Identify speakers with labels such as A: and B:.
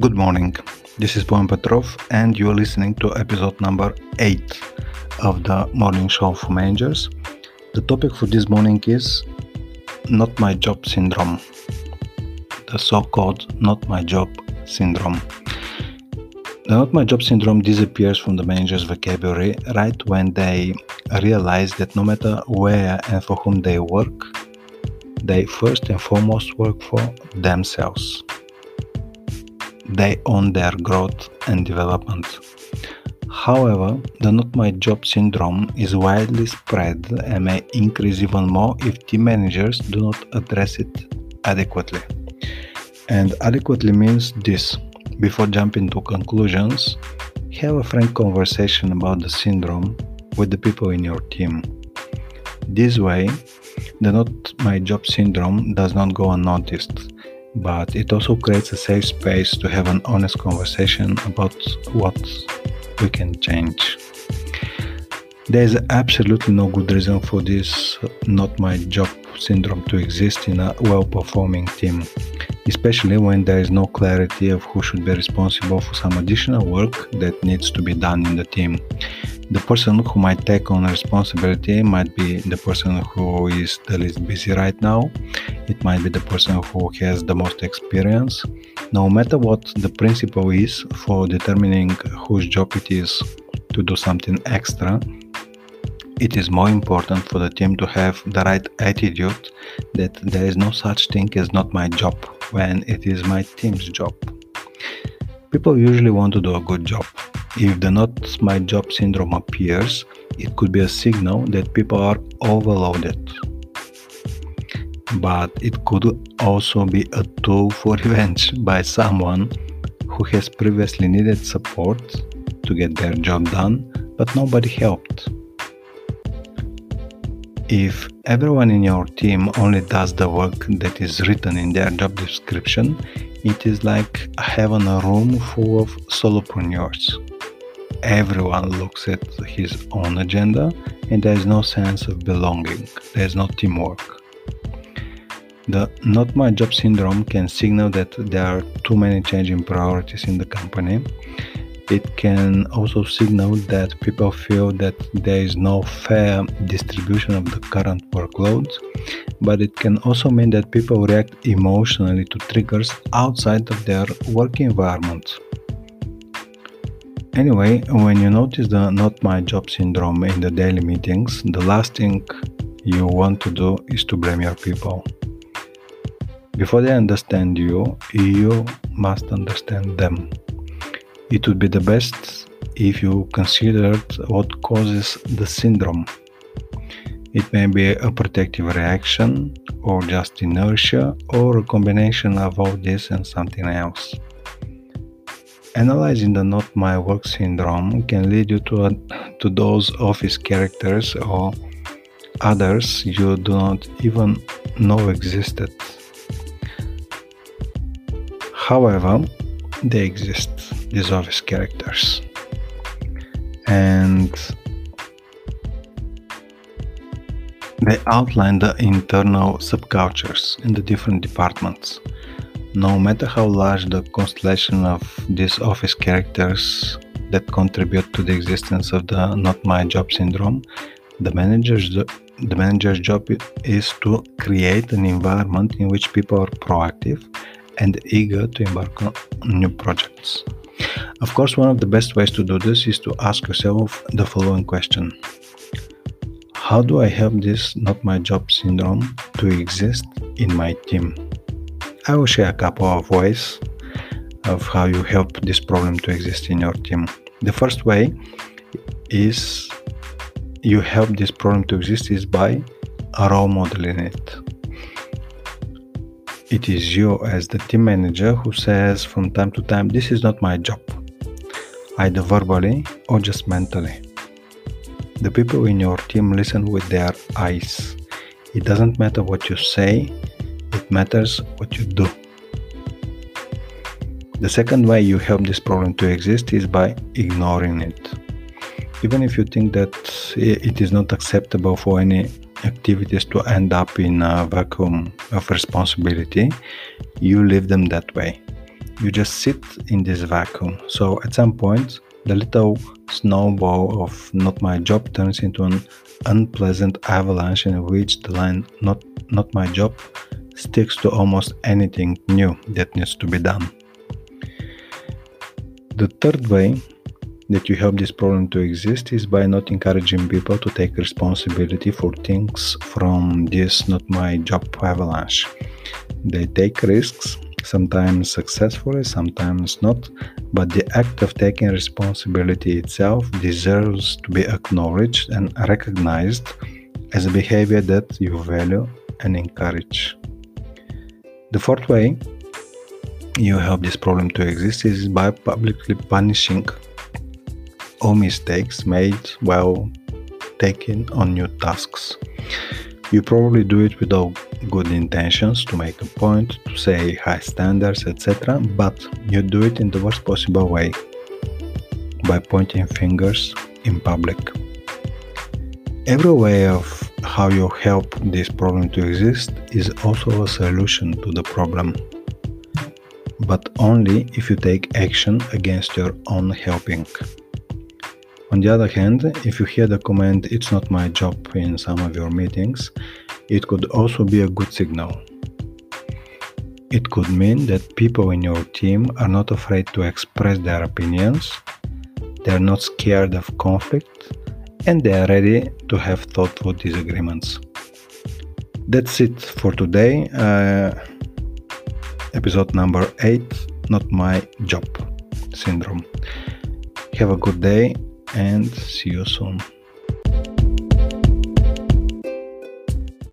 A: Good morning. This is Bojan Petrov, and you're listening to episode number 8 of the morning show for managers. The topic for this morning is Not My Job Syndrome, the so called Not My Job Syndrome. The Not My Job Syndrome disappears from the manager's vocabulary right when they realize that no matter where and for whom they work, they first and foremost work for themselves they own their growth and development. However, the not my job syndrome is widely spread and may increase even more if team managers do not address it adequately. And adequately means this before jumping to conclusions, have a frank conversation about the syndrome with the people in your team. This way, the not my job syndrome does not go unnoticed but it also creates a safe space to have an honest conversation about what we can change. There is absolutely no good reason for this not my job syndrome to exist in a well performing team, especially when there is no clarity of who should be responsible for some additional work that needs to be done in the team the person who might take on responsibility might be the person who is the least busy right now. It might be the person who has the most experience. No matter what the principle is for determining whose job it is to do something extra, it is more important for the team to have the right attitude that there is no such thing as not my job when it is my team's job. People usually want to do a good job if the not my job syndrome appears, it could be a signal that people are overloaded. But it could also be a tool for revenge by someone who has previously needed support to get their job done, but nobody helped. If everyone in your team only does the work that is written in their job description, it is like having a room full of solopreneurs everyone looks at his own agenda and there is no sense of belonging, there is no teamwork. The not my job syndrome can signal that there are too many changing priorities in the company. It can also signal that people feel that there is no fair distribution of the current workload, but it can also mean that people react emotionally to triggers outside of their work environment. Anyway, when you notice the not my job syndrome in the daily meetings, the last thing you want to do is to blame your people. Before they understand you, you must understand them. It would be the best if you considered what causes the syndrome. It may be a protective reaction, or just inertia, or a combination of all this and something else. Analyzing the not my work syndrome can lead you to, to those office characters or others you do not even know existed. However, they exist, these office characters. And they outline the internal subcultures in the different departments. No matter how large the constellation of these office characters that contribute to the existence of the not my job syndrome, the manager's the manager's job is to create an environment in which people are proactive and eager to embark on new projects. Of course, one of the best ways to do this is to ask yourself the following question How do I help this not my job syndrome to exist in my team? I will share a couple of ways of how you help this problem to exist in your team. The first way is you help this problem to exist is by role modeling it. It is you as the team manager who says from time to time, This is not my job, either verbally or just mentally. The people in your team listen with their eyes. It doesn't matter what you say, matters what you do. The second way you help this problem to exist is by ignoring it. Even if you think that it is not acceptable for any activities to end up in a vacuum of responsibility, you leave them that way. you just sit in this vacuum. So at some point, the little snowball of not my job turns into an unpleasant avalanche in which the line not not my job sticks to almost anything new that needs to be done. The third way that you help this problem to exist is by not encouraging people to take responsibility for things from this not my job avalanche. They take risks, sometimes successfully, sometimes not, but the act of taking responsibility itself deserves to be acknowledged and recognized as a behavior that you value and encourage. The fourth way you help this problem to exist is by publicly punishing all mistakes made while taking on new tasks. You probably do it without good intentions to make a point, to say high standards, etc., but you do it in the worst possible way by pointing fingers in public. Every way of how you help this problem to exist is also a solution to the problem but only if you take action against your own helping. On the other hand, if you hear the comment, it's not my job in some of your meetings, it could also be a good signal. It could mean that people in your team are not afraid to express their opinions, they're not scared of conflict, and they are ready to have thoughtful disagreements. That's it for today. Uh, episode number 8 Not My Job Syndrome. Have a good day and see you soon.